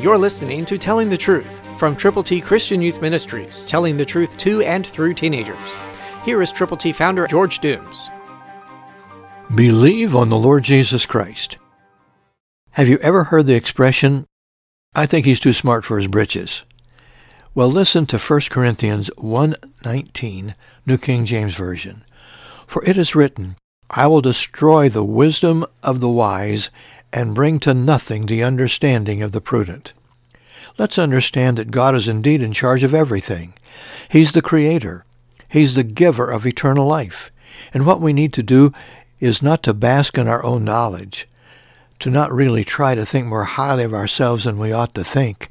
You're listening to Telling the Truth from Triple T Christian Youth Ministries, telling the truth to and through teenagers. Here is Triple T founder George Dooms. Believe on the Lord Jesus Christ. Have you ever heard the expression, I think he's too smart for his britches? Well, listen to 1 Corinthians 1.19, New King James Version. For it is written, I will destroy the wisdom of the wise and bring to nothing the understanding of the prudent. Let's understand that God is indeed in charge of everything. He's the Creator. He's the giver of eternal life. And what we need to do is not to bask in our own knowledge, to not really try to think more highly of ourselves than we ought to think,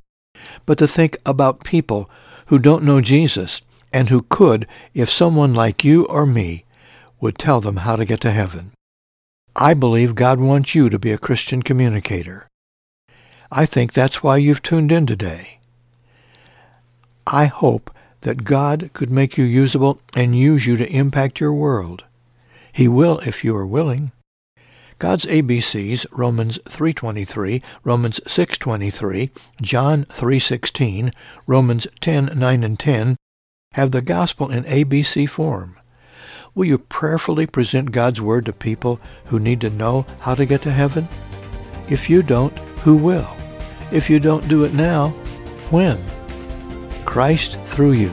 but to think about people who don't know Jesus and who could if someone like you or me would tell them how to get to heaven. I believe God wants you to be a Christian communicator. I think that's why you've tuned in today. I hope that God could make you usable and use you to impact your world. He will if you are willing. God's ABCs, Romans 3.23, Romans 6.23, John 3.16, Romans 10.9 and 10, have the gospel in ABC form. Will you prayerfully present God's Word to people who need to know how to get to heaven? If you don't, who will? If you don't do it now, when? Christ through you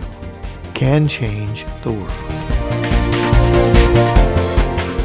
can change the world.